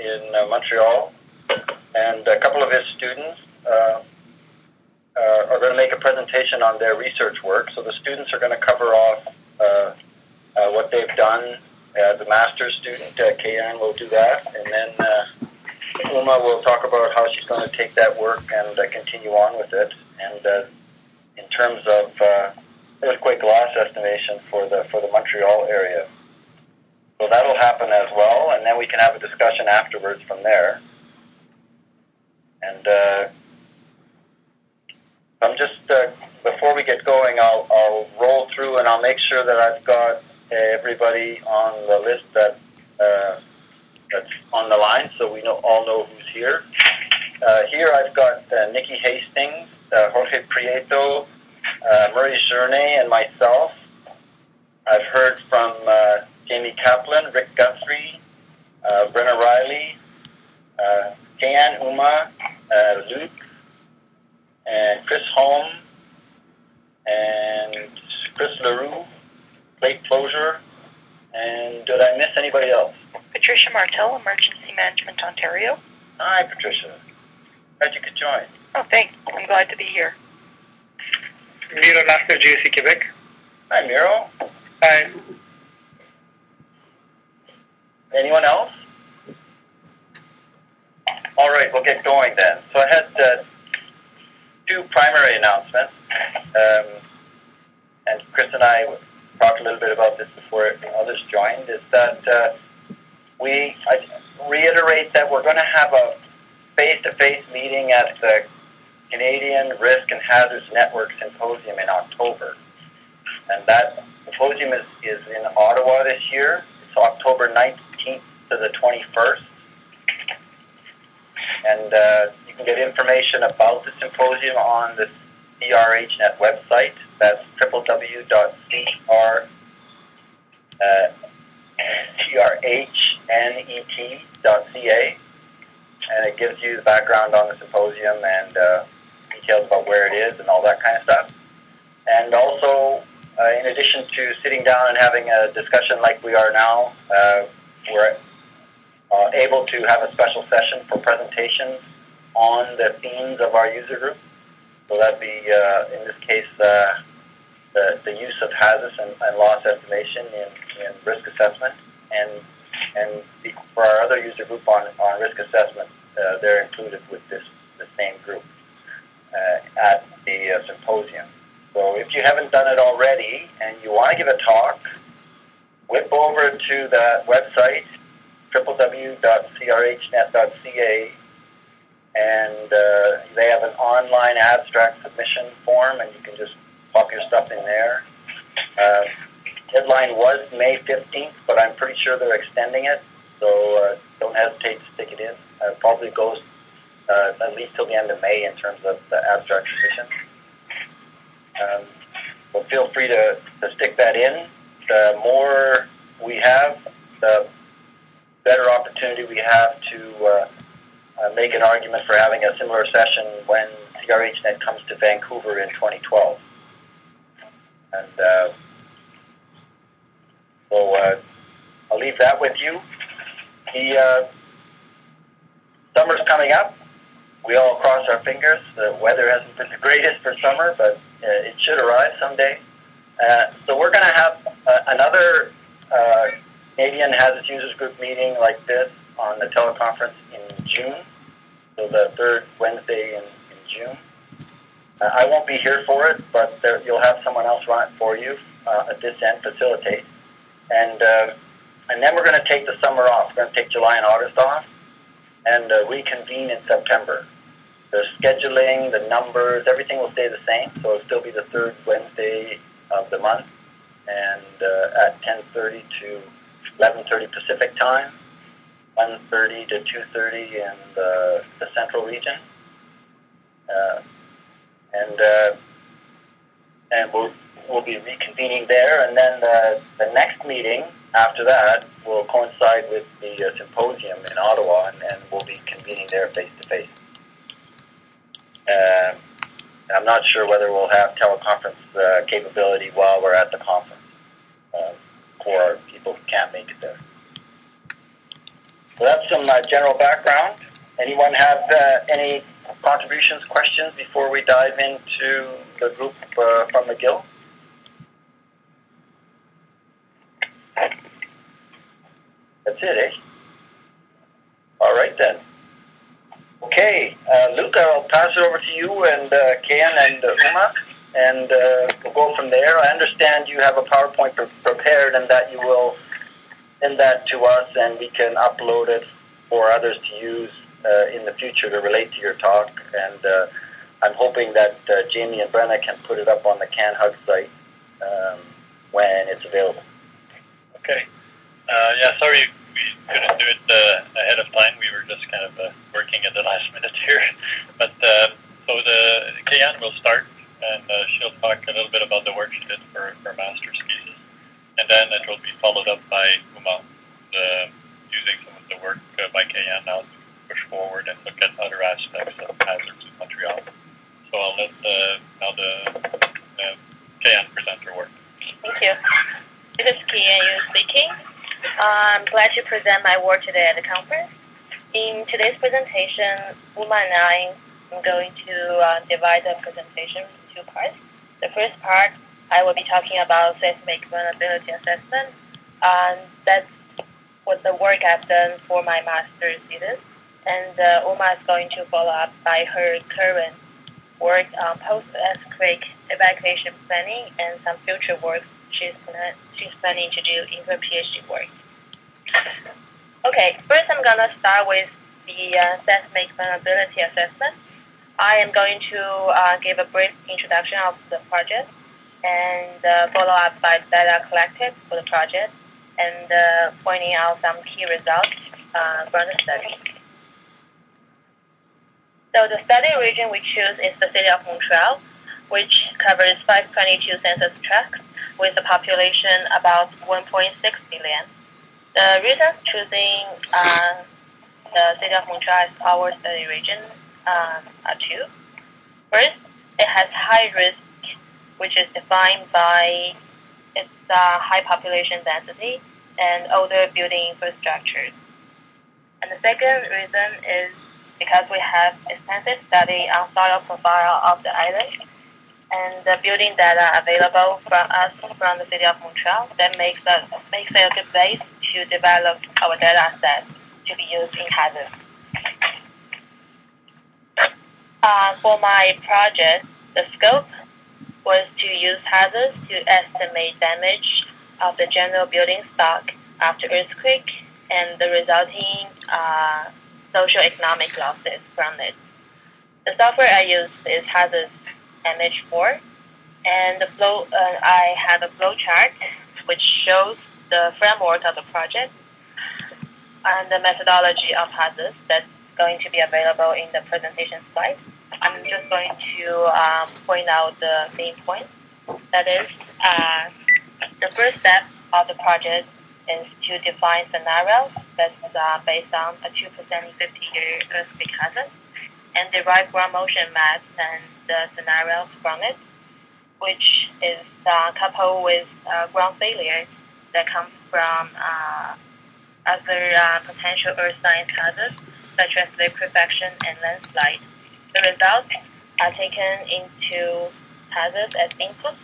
in uh, Montreal, and a couple of his students uh, uh, are going to make a presentation on their research work. So the students are going to cover off what they've done. The master's student, uh, Kayan, will do that, and then Uma will talk about how she's going to take that work and uh, continue on with it. And uh, in terms of uh, earthquake loss estimation for the for the Montreal area, so that'll happen as well, and then we can have a discussion afterwards from there. And uh, I'm just uh, before we get going, I'll I'll roll through and I'll make sure that I've got everybody on the list that uh, that's on the line, so we know all know who's here. Uh, here I've got uh, Nikki Hastings, uh, Jorge Prieto, uh, Murray Journeay, and myself. I've heard from uh, Jamie Kaplan, Rick Guthrie, uh, Brenna Riley, uh, Kayan Uma, uh, Luke, and Chris Holm, and Chris LaRue, Blake Closure, and did I miss anybody else? Patricia Martell, Emergency Management Ontario. Hi, Patricia. Glad you could join. Oh, thanks. I'm glad to be here. Miro Nastev, GSC Quebec. Hi, Miro. Hi. Anyone else? All right, we'll get going then. So I had uh, two primary announcements, um, and Chris and I talked a little bit about this before others joined. Is that uh, we I reiterate that we're going to have a face-to-face meeting at the Canadian Risk and Hazards Network Symposium in October, and that symposium is, is in Ottawa this year. It's October 19th to the 21st. And uh, you can get information about the symposium on the CRHnet website. That's www.cr, uh. And it gives you the background on the symposium and uh, details about where it is and all that kind of stuff. And also, uh, in addition to sitting down and having a discussion like we are now, uh, we're uh, able to have a special session for presentations on the themes of our user group. So that'd be, uh, in this case, uh, the, the use of Hazus and, and loss estimation in, in risk assessment. And, and for our other user group on, on risk assessment, uh, they're included with this the same group uh, at the uh, symposium. So if you haven't done it already and you want to give a talk, whip over to the website www.crhnet.ca and uh, they have an online abstract submission form and you can just pop your stuff in there. Uh, deadline was May 15th, but I'm pretty sure they're extending it, so uh, don't hesitate to stick it in. Uh, probably goes uh, at least till the end of May in terms of the abstract submission. Um, but feel free to, to stick that in. The more we have, the better opportunity we have to uh, uh, make an argument for having a similar session when CRHNet comes to Vancouver in 2012. And uh, so uh, I'll leave that with you. The uh, summer's coming up. We all cross our fingers. The weather hasn't been the greatest for summer, but uh, it should arrive someday. Uh, so we're going to have uh, another uh, Canadian Hazus Users Group meeting like this on the teleconference in June. So the third Wednesday in, in June. Uh, I won't be here for it, but there, you'll have someone else run it for you uh, at this end, facilitate. And uh, and then we're going to take the summer off. We're going to take July and August off, and uh, reconvene in September. The scheduling, the numbers, everything will stay the same. So it'll still be the third Wednesday of the month, and uh, at 10:30 to 11:30 Pacific time, 1:30 to 2:30 in the, the Central Region. Uh, and uh, and we'll we'll be reconvening there, and then the, the next meeting after that will coincide with the uh, symposium in Ottawa, and, and we'll be convening there face to face. Um, I'm not sure whether we'll have teleconference uh, capability while we're at the conference uh, for people who can't make it there. So that's some uh, general background. Anyone have uh, any contributions, questions before we dive into the group uh, from McGill? That's it, eh? All right then. Okay, uh, Luke, I'll pass it over to you and uh, Ken and uh, Uma, and uh, we'll go from there. I understand you have a PowerPoint pre- prepared and that you will send that to us and we can upload it for others to use uh, in the future to relate to your talk. And uh, I'm hoping that uh, Jamie and Brenna can put it up on the CanHug site um, when it's available. Okay. Uh, yeah, sorry we couldn't do it uh, ahead of time. We were just kind of working at the last minute here. But so the Kayan will start, and uh, she'll talk a little bit about the work she did for her master's thesis, and then it will be followed up by Uma, using some of the work uh, by Kayan now to push forward and look at other aspects of hazards in Montreal. So I'll let uh, now the uh, Kayan present her work. Thank you. This is Kian speaking. I'm glad to present my work today at the conference. In today's presentation, Uma and I am going to uh, divide the presentation two parts. The first part, I will be talking about seismic vulnerability assessment. and that's what the work I've done for my master's thesis. And uh, Uma is going to follow up by her current work on post-earthquake evacuation planning and some future work she's, she's planning to do in her PhD work. Okay, first I'm going to start with the uh, seismic vulnerability assessment. I am going to uh, give a brief introduction of the project and uh, follow up by data collected for the project and uh, pointing out some key results uh, from the study. So the study region we choose is the city of Montreal, which covers 522 census tracts with a population about 1.6 million. The reason choosing uh, the city of Montreal as our study region uh, are two. First, it has high risk, which is defined by its uh, high population density and older building infrastructures. And the second reason is because we have extensive study on soil profile of the island and the building data available from us from the city of Montreal that makes us makes it a good base to develop our data set to be used in Hazus. Uh, for my project, the scope was to use Hazus to estimate damage of the general building stock after earthquake and the resulting uh, social economic losses from it. The software I used is Hazus MH4, and the flow. Uh, I have a flow chart which shows the framework of the project and the methodology of Hazus that's going to be available in the presentation slide. I'm just going to um, point out the main points. That is, uh, the first step of the project is to define scenarios that's uh, based on a 2% 50-year earthquake hazard and derive ground motion maps and the scenarios from it, which is uh, coupled with uh, ground failure that comes from uh, other uh, potential earth science hazards, such as liquefaction and landslide. The results are taken into Hazus as input,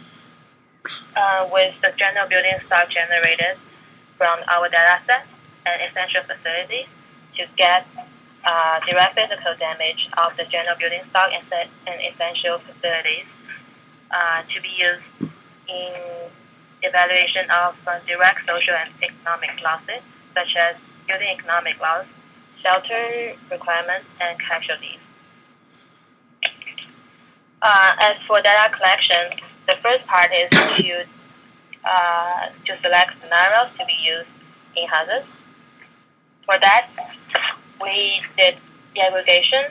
uh, with the general building stock generated from our data set and essential facilities to get uh, direct physical damage of the general building stock and, set, and essential facilities uh, to be used in evaluation of uh, direct social and economic losses, such as building economic loss, shelter requirements, and casualties. Uh, as for data collection, the first part is to uh, to select scenarios to be used in Hazus. For that, we did the aggregation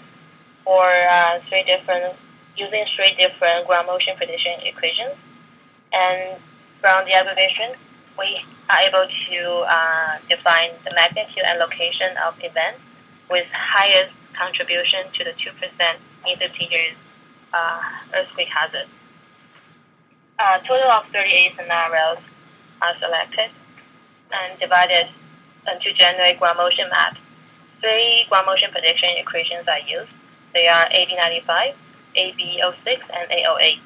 for uh, three different using three different ground motion prediction equations, and from the aggregation, we are able to uh, define the magnitude and location of events with highest contribution to the two percent in 50 years uh, earthquake hazard. A total of 38 scenarios are selected and divided to generate ground motion maps three ground motion prediction equations are used. They are AB95, AB06, and A08.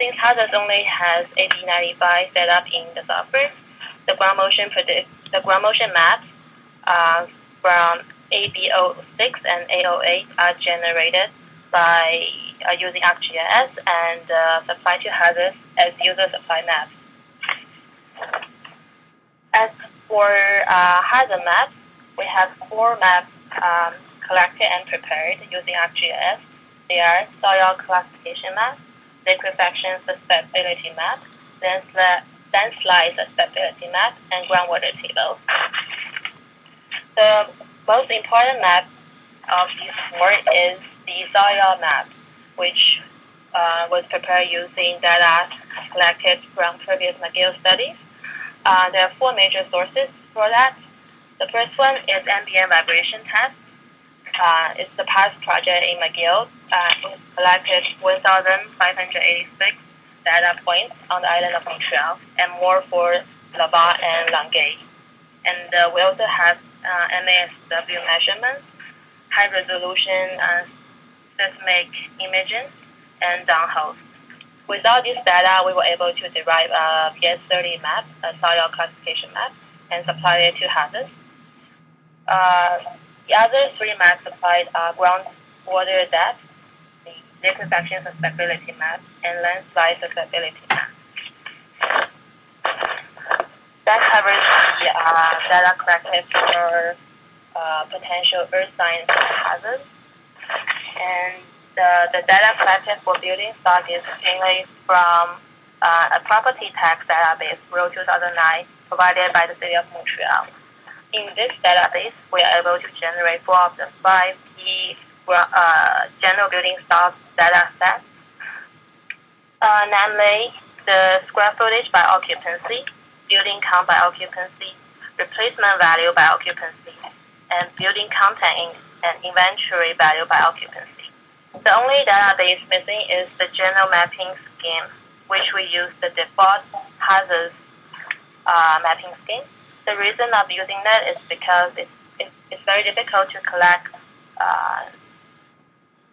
Since Hazus only has AB95 set up in the software, the ground motion predict the ground motion maps uh, from AB06 and A08 are generated by uh, using ArcGIS and uh, supplied to Hazus as user supply maps. As for uh, hazard maps, we have four maps um, collected and prepared using ArcGIS. They are soil classification map, liquefaction susceptibility map, landslide susceptibility map, and groundwater table. The most important map of these four is the soil map, which uh, was prepared using data collected from previous McGill studies. Uh, there are four major sources for that. The first one is ambient vibration test. Uh, it's the past project in McGill. Uh, it collected 1,586 data points on the island of Montreal and more for Laval and Longueuil. And uh, we also have uh, MASW measurements, high resolution uh, seismic imaging, and downholes. Without this data, we were able to derive a VS30 map, a soil classification map, and supply it to Hazus. Uh, the other three maps supplied are groundwater depth, the liquefaction susceptibility map, and landslide susceptibility map. That covers the uh, data collected for uh, potential earth science hazards. And the, the data collected for building stock is mainly from uh, a property tax database, RO 2009, provided by the City of Montreal. In this database, we are able to generate four of the five key uh, general building stock data sets, uh, namely the square footage by occupancy, building count by occupancy, replacement value by occupancy, and building content and inventory value by occupancy. The only database missing is the general mapping scheme, which we use the default Hazus uh, mapping scheme. The reason of using that is because it's, it's, very difficult to collect uh,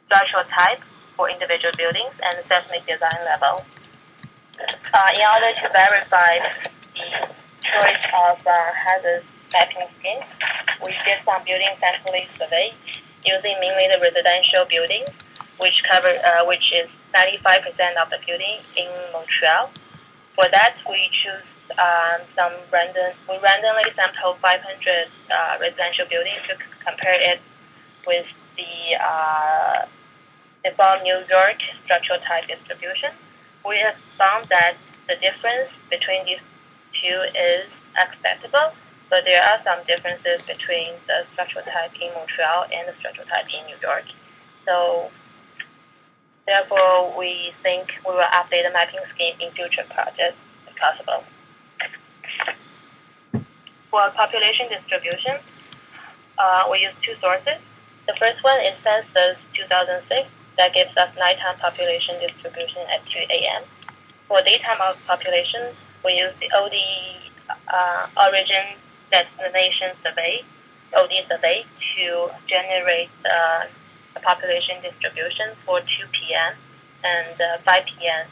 structural type for individual buildings and seismic design level. Uh, in order to verify the choice of uh, Hazus mapping scheme, we did some building sampling survey using mainly the residential buildings, which cover uh, which is 95% of the building in Montreal. For that, we choose um, some random. We randomly sampled 500 uh, residential buildings to compare it with the uh, New York structural type distribution. We have found that the difference between these two is acceptable, but there are some differences between the structural type in Montreal and the structural type in New York. So therefore, we think we will update the mapping scheme in future projects if possible. For population distribution, uh, we use two sources. The first one is Census 2006 that gives us nighttime population distribution at 2 a.m. For daytime of population, we use the OD uh, Origin Destination Survey, OD survey, to generate uh, a population distribution for 2 p.m. and uh, 5 p.m.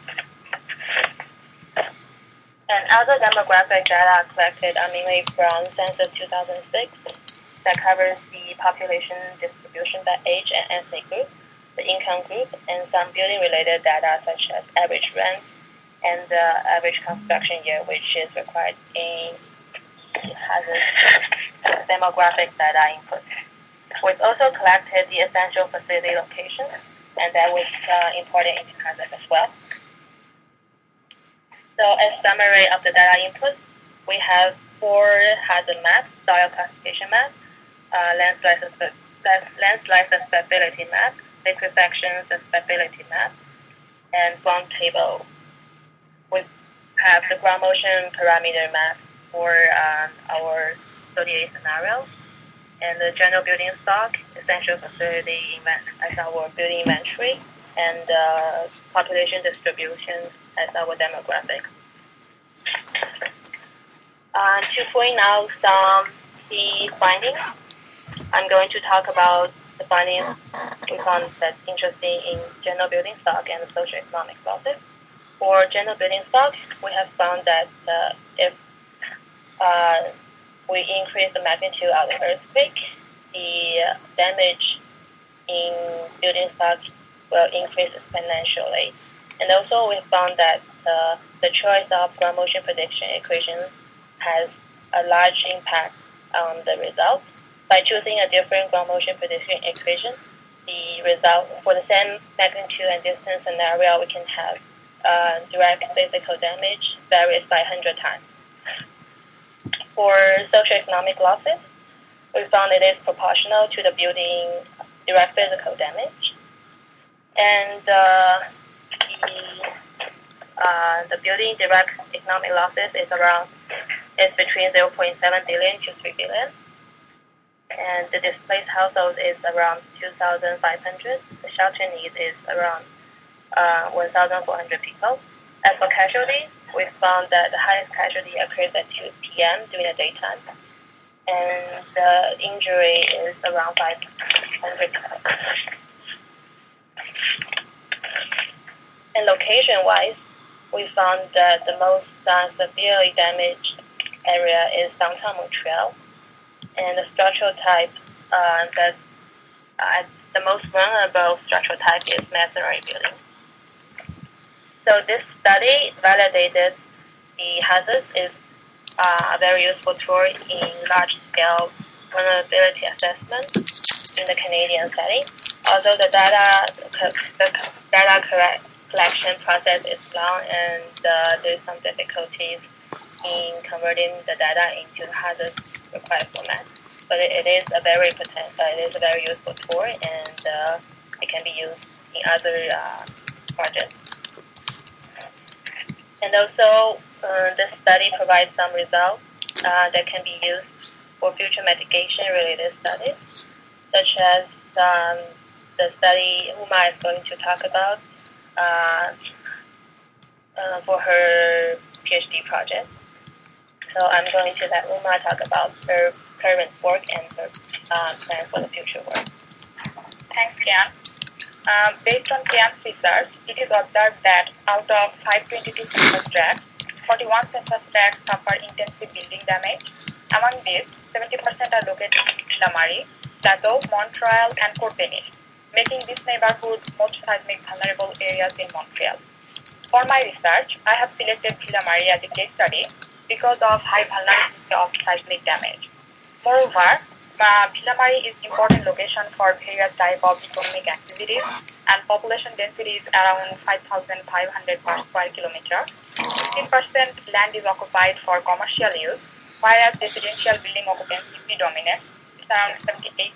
And other demographic data collected are mainly from Census 2006 that covers the population distribution by age and ethnic group, the income group, and some building-related data such as average rent and the average construction year, which is required in Hazus demographic data input. We've also collected the essential facility locations, and that was uh, imported into Hazus as well. So as summary of the data input, we have four hazard maps, soil classification map, uh, landslide, landslide susceptibility map, liquefaction susceptibility map, and ground table. We have the ground motion parameter map for um, our 38 scenarios, and the general building stock, essential facility as our building inventory, and uh, population distribution as our demographic. Uh, to point out some key findings, I'm going to talk about the findings we found that's interesting in general building stock and the socioeconomic losses. For general building stock, we have found that uh, if uh, we increase the magnitude of the earthquake, the damage in building stock will increase exponentially. And also, we found that uh, the choice of ground motion prediction equations has a large impact on the result. By choosing a different ground motion prediction equation, the result for the same magnitude and distance scenario, we can have uh, direct physical damage varies by 100 times. For socioeconomic losses, we found it is proportional to the building direct physical damage. And uh, the, uh, the building direct economic losses is around is between 0.7 billion to 3 billion. And the displaced household is around 2,500. The shelter need is around uh, 1,400 people. As for casualties, we found that the highest casualty occurs at 2 p.m. during the daytime, and the injury is around 500. And location-wise, we found that the most uh, severely damaged area is downtown Montreal, and the structural type uh, that uh, the most vulnerable structural type is masonry buildings. So this study validated the Hazus is uh, a very useful tool in large-scale vulnerability assessment in the Canadian setting. Although the data the data collection process is long and uh, there's some difficulties in converting the data into Hazus required format. But it, it is a very potent, uh, it is a very useful tool, and uh, it can be used in other uh, projects. And also, uh, study provides some results uh, that can be used for future mitigation-related studies, such as um, the study Uma is going to talk about uh, uh, for her PhD project. So I'm going to let Uma talk about her current work and her uh, plans for the future work. Thanks, Kian. Um, based on Kian's research, it is observed that out of 522 census tracts, 41 census tracts suffer intensive building damage. Among these, 70% are located in La Marie, Plateau, Montreal, and Courtenay, making this neighborhood most seismic vulnerable areas in Montreal. For my research, I have selected Ville Marie as a case study because of high vulnerability of seismic damage. Moreover, uh, is important location for various type of economic activities and population density is around 5,500 per square kilometer. 15% land is occupied for commercial use, whereas residential building occupancy predominates, it's around 78%.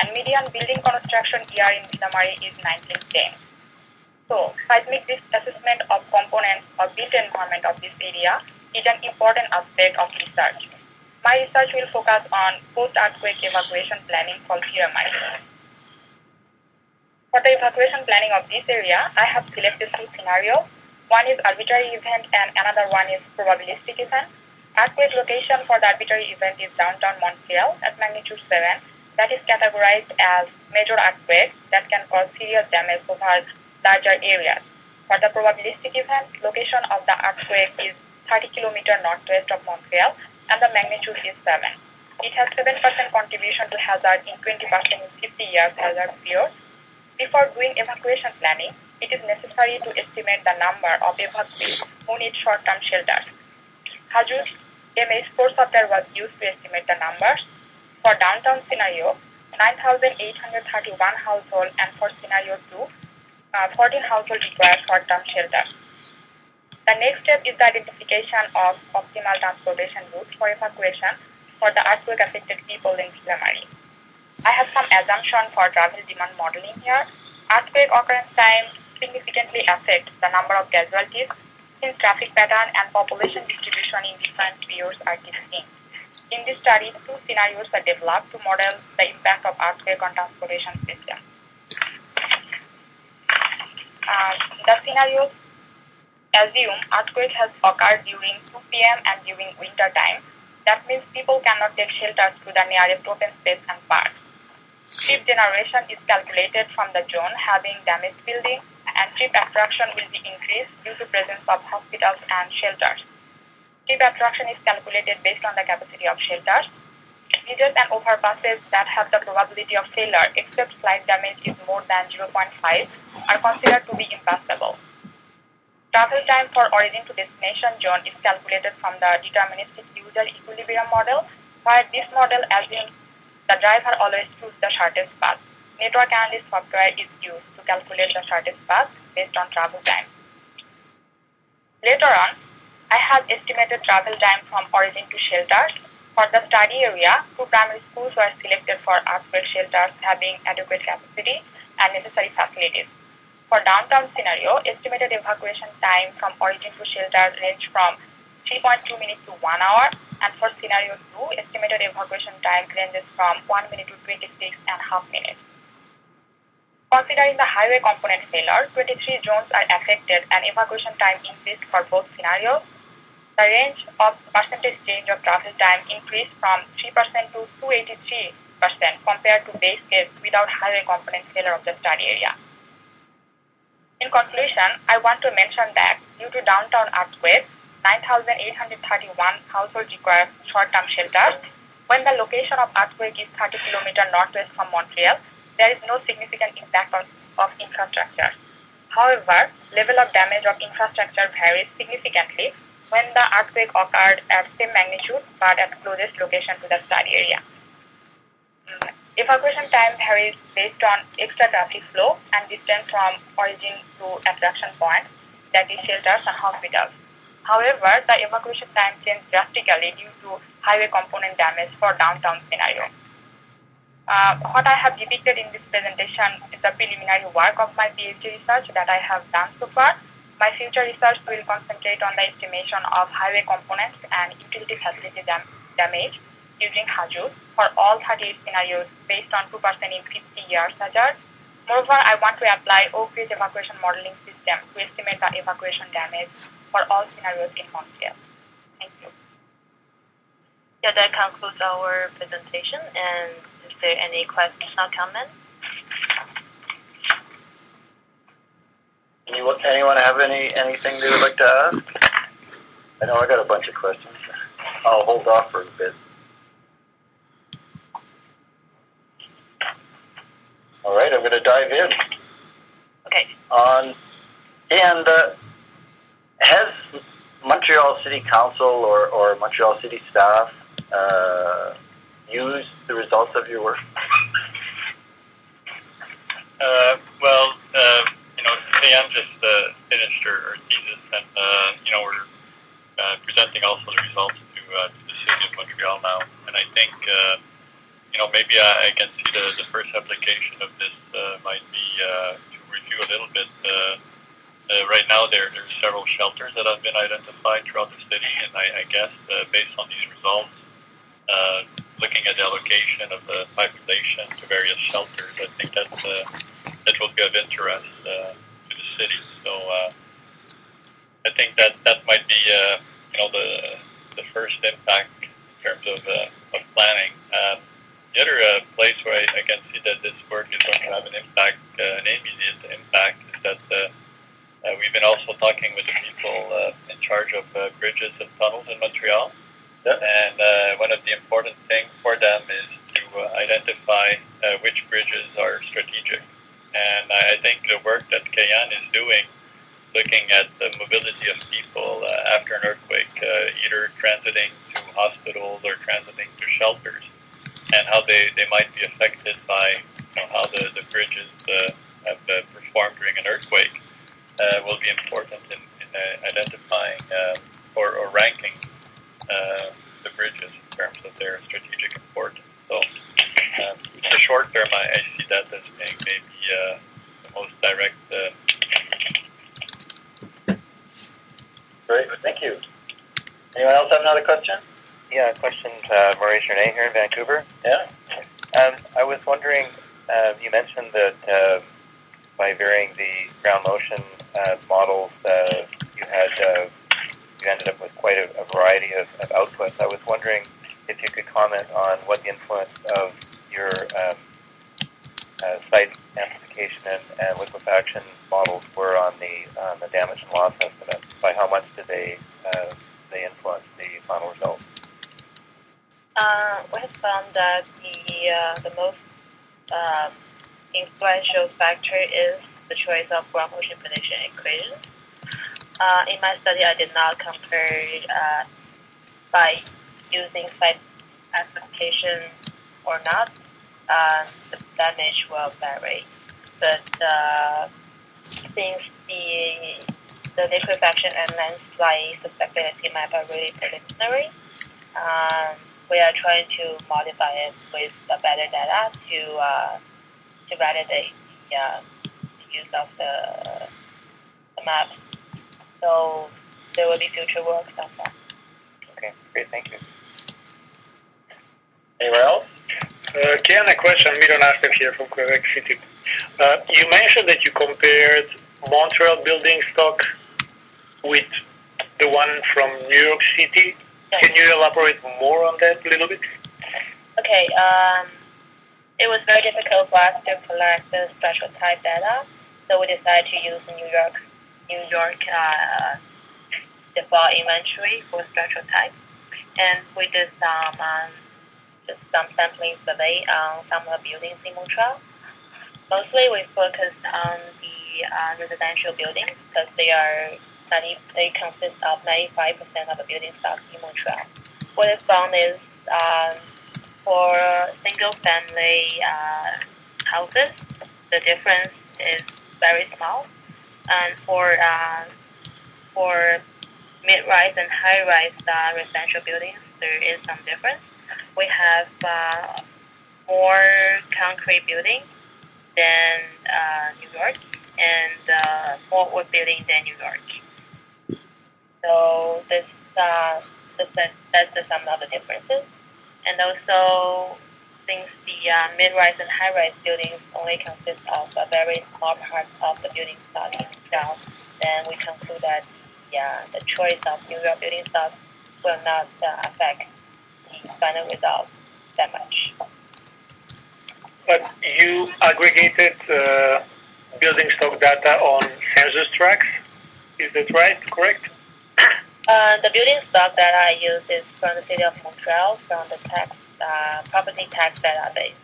And median building construction year in Marie is 1910. So, seismic risk assessment of components of built environment of this area is an important aspect of research. My research will focus on post-earthquake evacuation planning Ville Marie. For the evacuation planning of this area, I have selected two scenarios. One is arbitrary event and another one is probabilistic event. Earthquake location for the arbitrary event is downtown Montreal at magnitude 7 that is categorized as major earthquake that can cause serious damage over larger areas. For the probabilistic event, location of the earthquake is 30 km northwest of Montreal and the magnitude is 7. It has 7% contribution to hazard in 20% in 50 years hazard period. Before doing evacuation planning, it is necessary to estimate the number of evacuees who need short-term shelters. Hazus MH4 software was used to estimate the numbers. For downtown scenario, 9,831 households and for scenario 2, uh, 14 households require short-term shelter. The next step is the identification of optimal transportation routes for evacuation for the earthquake-affected people in Ville Marie. I have some assumption for travel demand modeling here. Earthquake occurrence time significantly affects the number of casualties since traffic pattern and population distribution in different periods are distinct. In this study, two scenarios are developed to model the impact of earthquake on transportation system. Uh, the scenarios assume earthquake has occurred during 2 p.m. and during winter time, That means people cannot take shelters to the nearest open space and park. Trip generation is calculated from the zone having damaged buildings and trip attraction will be increased due to presence of hospitals and shelters. Trip attraction is calculated based on the capacity of shelters. Bridges and overpasses that have the probability of failure except slight damage is more than 0.5 are considered to be impassable. Travel time for origin to destination zone is calculated from the deterministic user equilibrium model, where this model assumes the driver always chooses the shortest path. Network analyst software is used to calculate the shortest path based on travel time. Later on, I have estimated travel time from origin to shelters. For the study area, two primary schools were selected for earthquake shelters having adequate capacity and necessary facilities. For downtown scenario, estimated evacuation time from origin to shelter range from 3.2 minutes to 1 hour, and for scenario 2, estimated evacuation time ranges from 1 minute to 26 and half minutes. Considering the highway component failure, 23 zones are affected and evacuation time increased for both scenarios. The range of percentage change of travel time increased from 3% to 283% compared to base case without highway component failure of the study area. In conclusion, I want to mention that due to downtown earthquake, 9,831 households require short-term shelters. When the location of earthquake is 30 km northwest from Montreal, there is no significant impact on, of infrastructure. However, level of damage of infrastructure varies significantly when the earthquake occurred at same magnitude but at closest location to the study area. Mm, Evacuation time varies based on extra traffic flow and distance from origin to attraction point, that is shelters and hospitals. However, the evacuation time changes drastically due to highway component damage for downtown scenario. Uh, what I have depicted in this presentation is the preliminary work of my PhD research that I have done so far. My future research will concentrate on the estimation of highway components and utility facility dam- damage using Hazus for all 38 scenarios based on 2% in 50 years hazard. Moreover, I want to apply Oak Ridge evacuation modeling system to estimate the evacuation damage for all scenarios in Montreal. Thank you. Yeah, that concludes our presentation. And is there any questions or comments? Anyone, anyone have any anything they would like to ask? I know I got a bunch of questions. I'll hold off for a bit. All right, I'm going to dive in. Okay. On and uh, has Montreal City Council or, or Montreal City staff uh, used the results of your work? Uh, well, uh, you know, Leanne just uh, finished her, her thesis, and uh, you know, we're uh, presenting also the results to, uh, to the city of Montreal now. And I think, uh, you know, maybe I, I can see the, the first application of this uh, might be uh, to review a little bit. Uh, uh, right now, there there's several shelters that have been identified throughout the city, and I, I guess uh, based on these results, uh, looking at the allocation of the population to various shelters, I think that's uh, that will be of interest uh, to the city. So uh, I think that that might be uh, you know the the first impact in terms of uh, of planning. Um, the other uh, place where I, I can see that this work is going to have an impact, uh, an immediate impact, is that uh, uh, we've been also talking with the people uh, in charge of uh, bridges and tunnels in Montreal. Yep. And uh, one of the important things for them is to uh, identify uh, which bridges are strategic. And I I think the work that Kayan is doing, looking at the mobility of people uh, after an earthquake, uh, either transiting to hospitals or transiting to shelters, and how they, they might be affected by you know, how the, the bridges uh, have uh, performed during an earthquake, uh, will be important in, in uh, identifying uh, or, or ranking uh, the bridges in terms of their strategic importance. So, um, in the short term, I, I see that as being maybe uh, the most direct. Uh, Great, thank you. Anyone else have another question? Yeah, a question to Maurice Renee here in Vancouver. Yeah. Um, I was wondering, uh, you mentioned that uh, by varying the ground motion uh, models, uh, you had uh, you ended up with quite a, a variety of, of outputs. I was wondering if you could comment on what the influence of your um, uh, site amplification and, and liquefaction models were on the on the damage and loss estimate. By how much did they uh, they influence the final result? Uh, we have found that the uh, the most uh, influential factor is the choice of ground motion prediction equations. Uh, in my study, I did not compare uh, by using site amplification or not. Uh, the damage will vary, but since the the liquefaction and landslide susceptibility map are really preliminary, um, we are trying to modify it with the better data to uh, to validate the, uh, the use of the, the map. So there will be future work on that. Okay, great, thank you. Anyone else? Uh, Ken, a question. Miron Asper here from Quebec City. Uh, you mentioned that you compared Montreal building stock with the one from New York City. Can you elaborate more on that a little bit? Okay, um, it was very difficult for us to collect the spectral type data, so we decided to use New York, New York uh, default inventory for spectral type, and we did some um, just some sampling survey on some of the buildings in Montreal. Mostly, we focused on the uh, residential buildings because they are 90, they consist of 95% of the building stock in Montreal. What I found is um, for single family uh, houses, the difference is very small. And for uh, for mid-rise and high-rise uh, residential buildings, there is some difference. We have uh, more concrete buildings than uh, New York, and uh, more wood building than New York. So this, uh, that's sum of the differences. And also, since the uh, mid-rise and high-rise buildings only consist of a very small part of the building stock itself, then we conclude that uh, the choice of New York building stock will not uh, affect the final result that much. But you aggregated uh, building stock data on census tracts. Is that right? Correct? Uh, the building stock that I use is from the city of Montreal, from the tax uh, property tax database.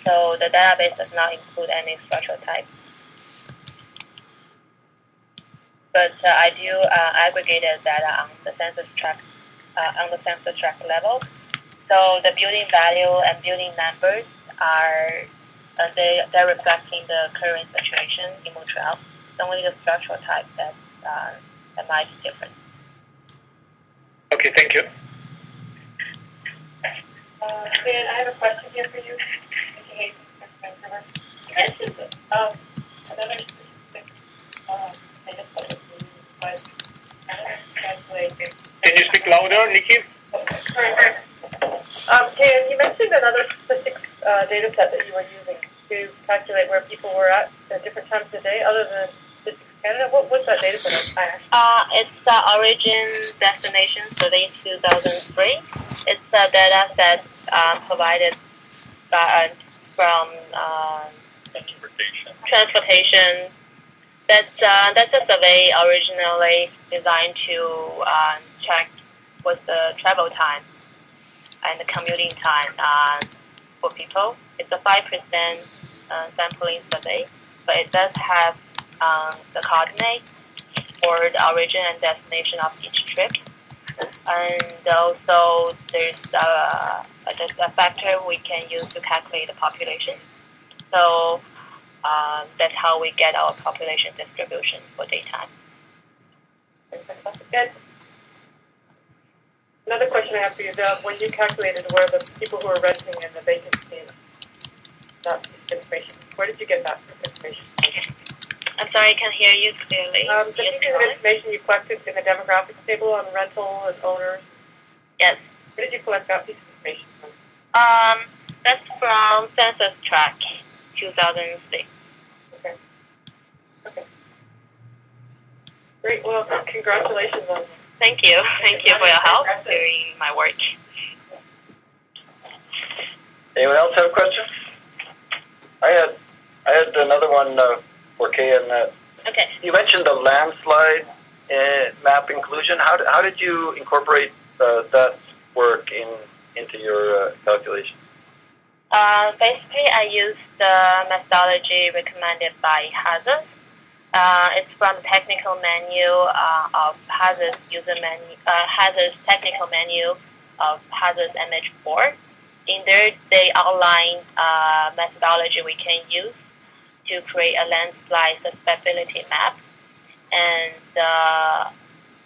So the database does not include any structural type. But uh, I do uh, aggregated data on the census tract uh, on the census tract level. So the building value and building numbers are they they're reflecting the current situation in Montreal. It's only the structural type that that might be different. Okay, thank you. Uh, Dan, I have a question here for you. You mentioned um, another specific um, kind of public meeting, but I don't translate. Can you speak louder, Nikki? Um, Dan, you mentioned another specific uh, data set that you were using to calculate where people were at at different times of the day, other than Statistics Canada. What was that data set? I Uh, it's the Origin Destination Survey 2003. It's a data set um, provided by, from um, Transportation. transportation. That's uh, that's a survey originally designed to uh, check what's the travel time and the commuting time uh, for people. It's a five percent uh, sampling survey, but it does have um, the coordinate for the origin and destination of each trip. And also, there's uh, just a factor we can use to calculate the population. So um, that's how we get our population distribution for daytime. And another question I have for you is uh, when you calculated where the people who are renting and the vacancy that information, where did you get that information? I'm sorry, I can't hear you clearly. Um, the Yes, piece of information you collected in the demographics table on rental and owners, Yes. where did you collect that piece of information from? Um, that's from Census Track 2006. Okay. Okay. Great. Well, congratulations on Thank you. Thank you for your help during my work. Anyone else have a question? I had I had another one uh, Kay and uh, Okay. you mentioned the landslide uh, map inclusion. How did, how did you incorporate uh, that work in into your uh, calculation? Uh, basically, I use the methodology recommended by Hazus. Uh, it's from the technical menu uh, of Hazus user menu, uh, Hazus technical menu of Hazus MH4. In there, they outline uh, methodology we can use to create a landslide susceptibility map. And uh,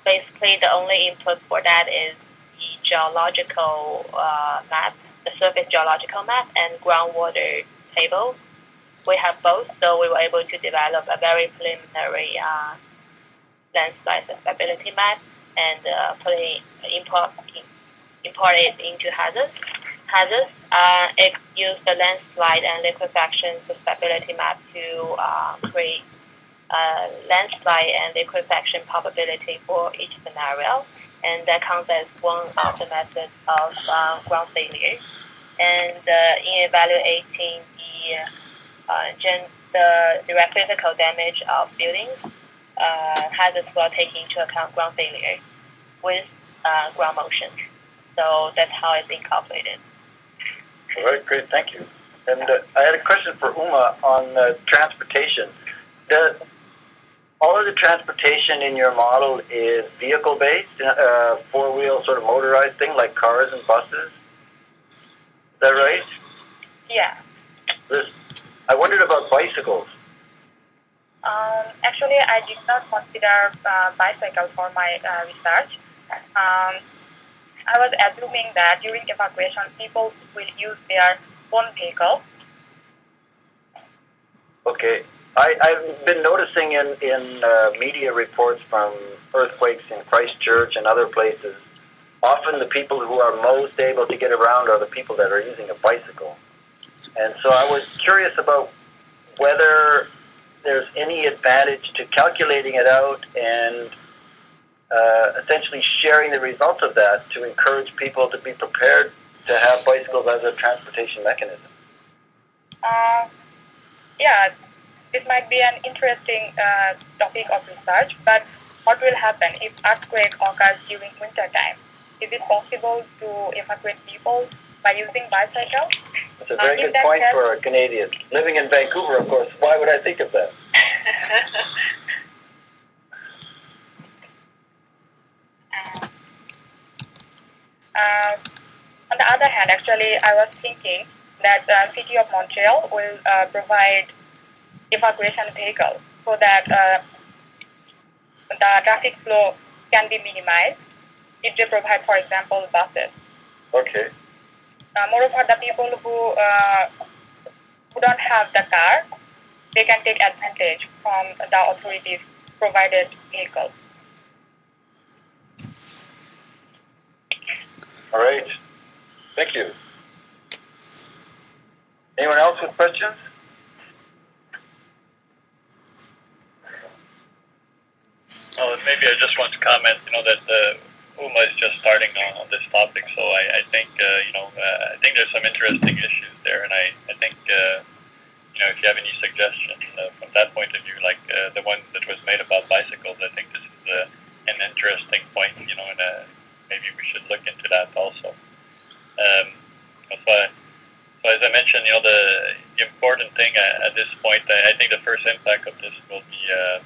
basically, the only input for that is the geological uh, map, the surface geological map, and groundwater table. We have both, so we were able to develop a very preliminary uh, landslide susceptibility map and uh, put it, import, import it into Hazus. Hazus, uh, it used the landslide and liquefaction susceptibility map to uh, create uh, landslide and liquefaction probability for each scenario, and that counts as one of the methods of uh, ground failure. And uh, in evaluating the uh, gen- the direct physical damage of buildings, Hazus will take into account ground failure with ground motion. So that's how it's incorporated. All right, great, thank you. And uh, I had a question for Uma on uh, transportation. The, all of the transportation in your model is vehicle based, uh, four wheel sort of motorized thing like cars and buses. Is that right? Yeah. There's, I wondered about bicycles. Um, actually, I did not consider uh, bicycle for my uh, research. Um, I was assuming that during evacuation, people will use their own vehicle. Okay. I, I've been noticing in, in uh, media reports from earthquakes in Christchurch and other places, often the people who are most able to get around are the people that are using a bicycle. And so I was curious about whether there's any advantage to calculating it out and uh, essentially sharing the results of that to encourage people to be prepared to have bicycles as a transportation mechanism. Uh, yeah, this might be an interesting uh, topic of research, but what will happen if earthquake occurs during winter time? Is it possible to evacuate people by using bicycle? That's a very Uh, good point for a Canadian. Living in Vancouver, of course, why would I think of that? Uh, on the other hand, actually, I was thinking that uh, City of Montreal will uh, provide evacuation vehicles so that uh, the traffic flow can be minimized if they provide, for example, buses. Okay. Uh, moreover, the people who uh, who don't have the car, they can take advantage from the authorities' provided vehicles. All right. Thank you. Anyone else with questions? Oh, maybe I just want to comment, you know, that uh, UMA is just starting on, on this topic, so I, I think, uh, you know, uh, I think there's some interesting issues there, and I, I think, uh, you know, if you have any suggestions uh, from that point of view, like uh, the one that was made about bicycles, I think this is uh, an interesting point, you know, and maybe we should look into that also. Um, so, I, so as I mentioned, you know, the, the important thing uh, at this point, I, I think the first impact of this will be, uh,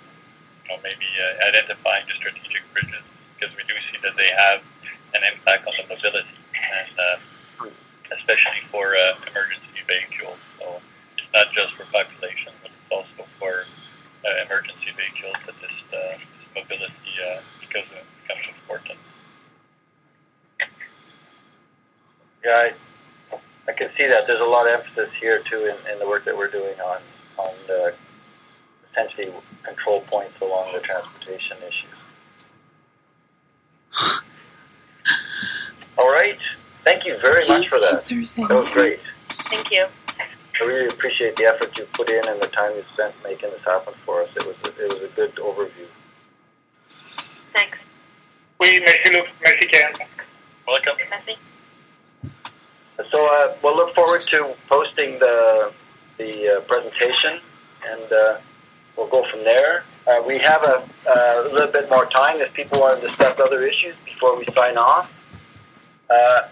you know, maybe uh, identifying the strategic bridges because we do see that they have an impact on the mobility, and uh, especially for uh, emergency vehicles. So it's not just for population, but it's also for uh, emergency vehicles that this, uh, this mobility uh, it becomes important. Yeah, I, I can see that. There's a lot of emphasis here too in, in the work that we're doing on on uh, the essentially control points along the transportation issues. All right. Thank you very much for that. Thursday. That was great. Thank you. I really appreciate the effort you put in and the time you spent making this happen for us. It was a, it was a good overview. Thanks. Oui, merci Luc, merci Ken. Welcome. Merci. So uh, we'll look forward to posting the the uh, presentation, and uh, we'll go from there. Uh, we have a, a little bit more time if people want to discuss other issues before we sign off. Uh,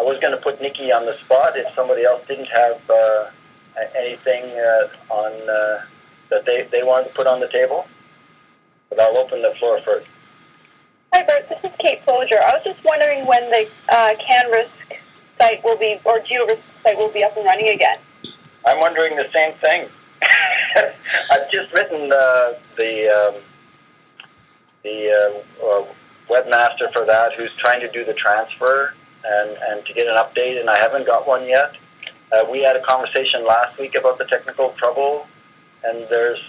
I was going to put Nikki on the spot if somebody else didn't have uh, anything on that they, they wanted to put on the table. But I'll open the floor first. Hi, Bert. This is Kate Folger. I was just wondering when the uh, CanRisk site will be, or GeoRisk site will be up and running again. I'm wondering the same thing. I've just written the the um, the uh, uh, webmaster for that, who's trying to do the transfer and and to get an update, and I haven't got one yet. Uh, we had a conversation last week about the technical trouble, and there's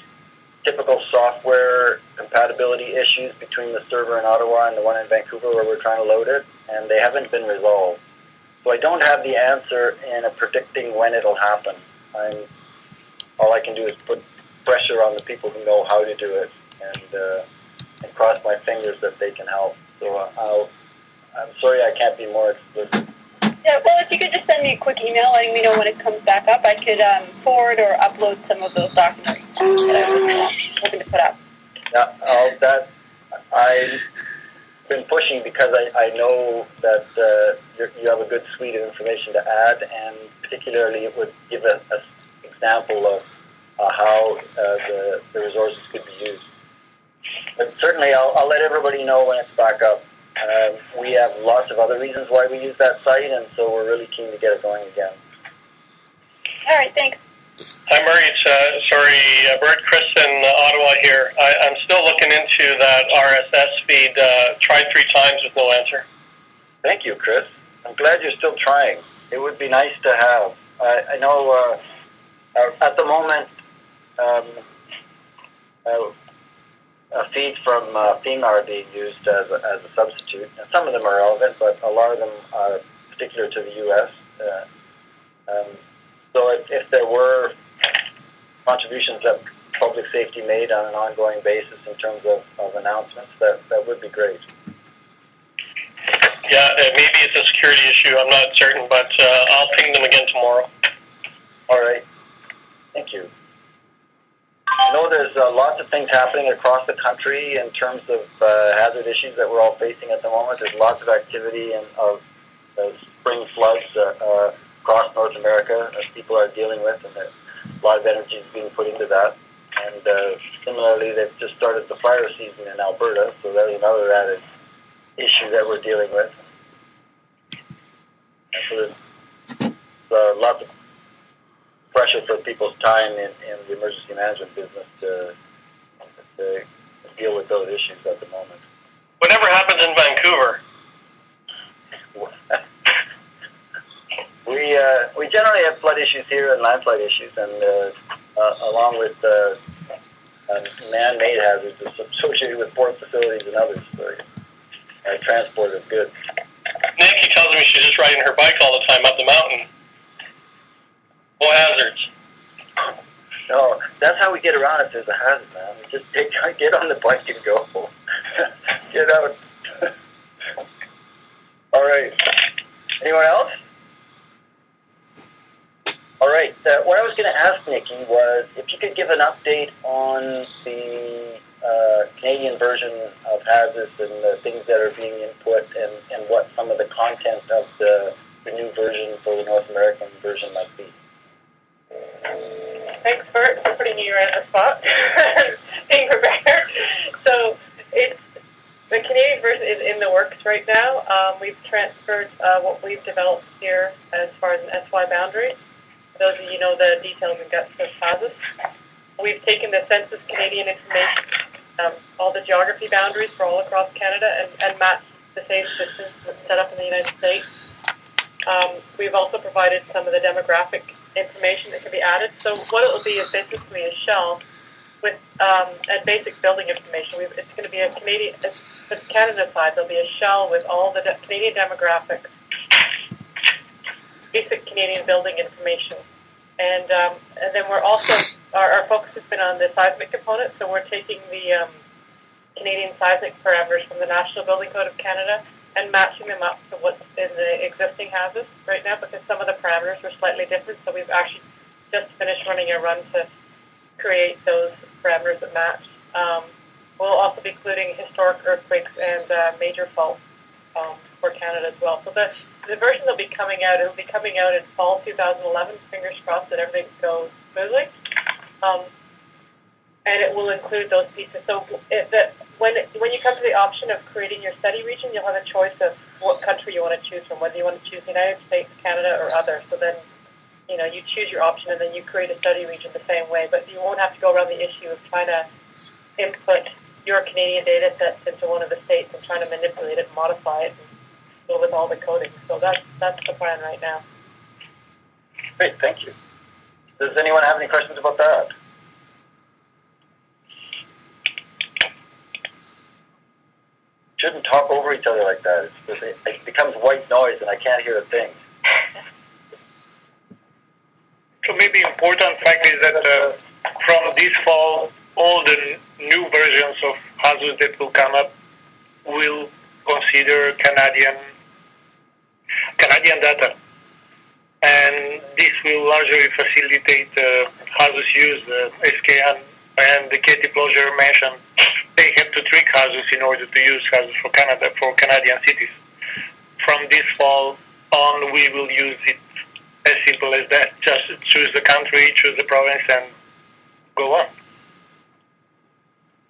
typical software compatibility issues between the server in Ottawa and the one in Vancouver where we're trying to load it, and they haven't been resolved. So I don't have the answer in a predicting when it'll happen. I'm, all I can do is put pressure on the people who know how to do it, and uh, and cross my fingers that they can help. So uh, I'll, I'm sorry I can't be more explicit. Yeah, well, if you could just send me a quick email letting me know when it comes back up, I could um, forward or upload some of those documents that I was uh, hoping to put up. Yeah, I'll, that I've been pushing because I, I know that uh, you have a good suite of information to add, and particularly it would give a, a example of uh, how uh, the, the resources could be used. But certainly, I'll, I'll let everybody know when it's back up. Um, we have lots of other reasons why we use that site, and so we're really keen to get it going again. All right, thanks. Hi, Murray. It's, uh, sorry, uh, Bert Chris in uh, Ottawa here. I, I'm still looking into that RSS feed. Uh, tried three times with no answer. Thank you, Chris. I'm glad you're still trying. It would be nice to have. I, I know uh, uh, at the moment um, uh, uh, feeds from uh, FEMA are being used as a, as a substitute. And some of them are relevant, but a lot of them are particular to the U.S. Uh, um, so if, if there were contributions that public safety made on an ongoing basis in terms of, of announcements, that, that would be great. Yeah, uh, maybe it's a security issue. I'm not certain, but uh, I'll ping them again tomorrow. All right. Thank you. I know there's uh, lots of things happening across the country in terms of uh, hazard issues that we're all facing at the moment. There's lots of activity and of uh, spring floods uh, uh, across North America that people are dealing with, and a lot of energy is being put into that. And uh, similarly, they've just started the fire season in Alberta, so there's another added issue that we're dealing with. And so there's uh, lots of pressure for people's time in, in the emergency management business to, to deal with those issues at the moment. Whatever happens in Vancouver, we uh, we generally have flood issues here and landslide issues, and uh, uh, along with uh, uh, man-made hazards associated with port facilities and others. So, uh, transport of goods. Nancy tells me she's just riding her bike all the time up the mountain. No hazards. No, that's how we get around if there's a hazard, man. We just take, get on the bike and go. get out. All right. Anyone else? All right. Uh, what I was going to ask Nikki was if you could give an update on the uh, Canadian version of HAZUS and the things that are being input and, and what some of the content of the, the new version for the North American version might be. Thanks, Bert, for putting you on the spot. Being prepared. So it's the Canadian version is in the works right now. Um, we've transferred uh, what we've developed here as far as an SY boundary. Those of you know the details and guts of HAZUS. We've taken the Census Canadian information, um, all the geography boundaries for all across Canada, and, and matched the same system that's set up in the United States. Um, we've also provided some of the demographic information that can be added. So what it will be is basically a shell with um, and basic building information. We've, it's going to be a Canadian, the Canada side, there'll be a shell with all the de- Canadian demographics, basic Canadian building information, and um, and then we're also our, our focus has been on the seismic component. So we're taking the um, Canadian seismic parameters from the National Building Code of Canada and matching them up to what's in the existing Hazus right now because some of the parameters were slightly different. So we've actually just finished running a run to create those parameters that match. Um, we'll also be including historic earthquakes and uh, major faults um, for Canada as well. So the, the version that'll be coming out, it'll be coming out in fall 2011. Fingers crossed that everything goes smoothly. Um, and it will include those pieces. So it, the, when it, when you come to the option of creating your study region, you'll have a choice of what country you want to choose from, whether you want to choose the United States, Canada, or other. So then, you know, you choose your option, and then you create a study region the same way. But you won't have to go around the issue of trying to input your Canadian data sets into one of the states and trying to manipulate it and modify it and deal with all the coding. So that's that's the plan right now. Great, thank you. Does anyone have any questions about that? Shouldn't talk over each other like that. It's, it becomes white noise, and I can't hear a thing. So maybe important fact is that uh, from this fall, all the new versions of HAZUS that will come up will consider Canadian Canadian data, and this will largely facilitate uh, HAZUS use. Uh, SKN and the Katie Plosier mentioned they have to trick HAZUS in order to use HAZUS for Canada for Canadian cities. From this fall on, we will use it as simple as that. Just choose the country, choose the province, and go on.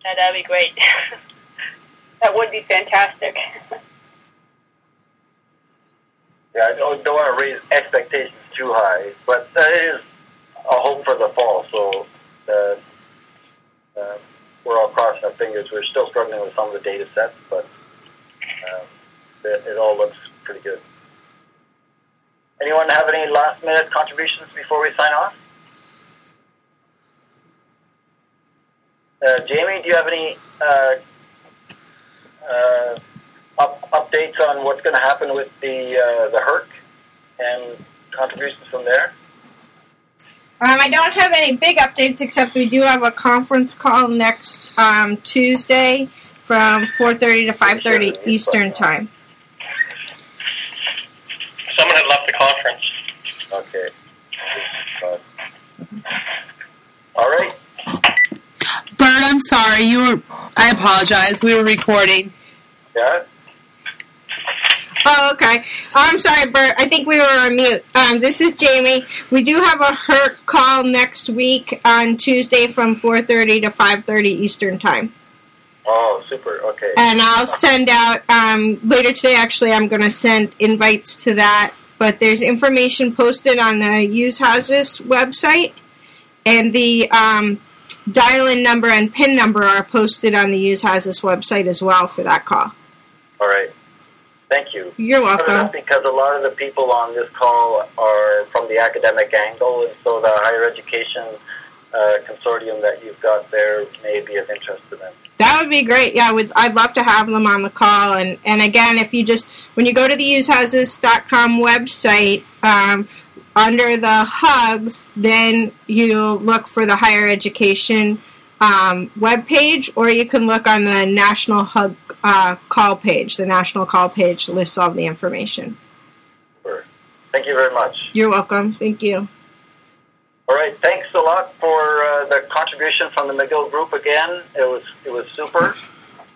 That'd be great. that would be fantastic. Yeah, I don't, don't want to raise expectations too high, but that is a hope for the fall. So uh, uh, we're all crossing our fingers. We're still struggling with some of the data sets, but um, it, it all looks pretty good. Anyone have any last minute contributions before we sign off? Uh, Jamie, do you have any uh, uh, up, updates on what's going to happen with the uh, the HERC and contributions from there? Um, I don't have any big updates except we do have a conference call next um, Tuesday from 4:30 to 5:30 Eastern time. Someone had left the conference. Okay. All right. Bert, I'm sorry. You were. I apologize. We were recording. Yeah. Oh, okay. I'm sorry, Bert. I think we were on mute. Um, this is Jamie. We do have a HERC call next week on Tuesday from 4:30 to 5:30 Eastern time. Oh, super. Okay. And I'll send out um, later today. Actually, I'm going to send invites to that. But there's information posted on the Use HAZUS website, and the um, dial-in number and PIN number are posted on the Use HAZUS website as well for that call. All right. Thank you. You're welcome. Because a lot of the people on this call are from the academic angle, and so the higher education uh, consortium that you've got there may be of interest to them. That would be great. Yeah, would, I'd love to have them on the call. And, and again, if you just, when you go to the usehazus.com website, um, under the hugs, then you look for the higher education um, web page, or you can look on the national hug uh, call page. The national call page lists all the information. Sure. Thank you very much. You're welcome. Thank you. All right. Thanks a lot for uh, the contribution from the McGill Group again. It was it was super.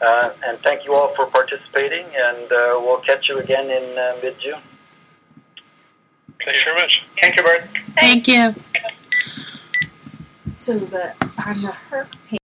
Uh, and thank you all for participating, and uh, we'll catch you again in uh, mid June. Thank you very much. Thank you, Bert. Thank you. So the on the HERC page.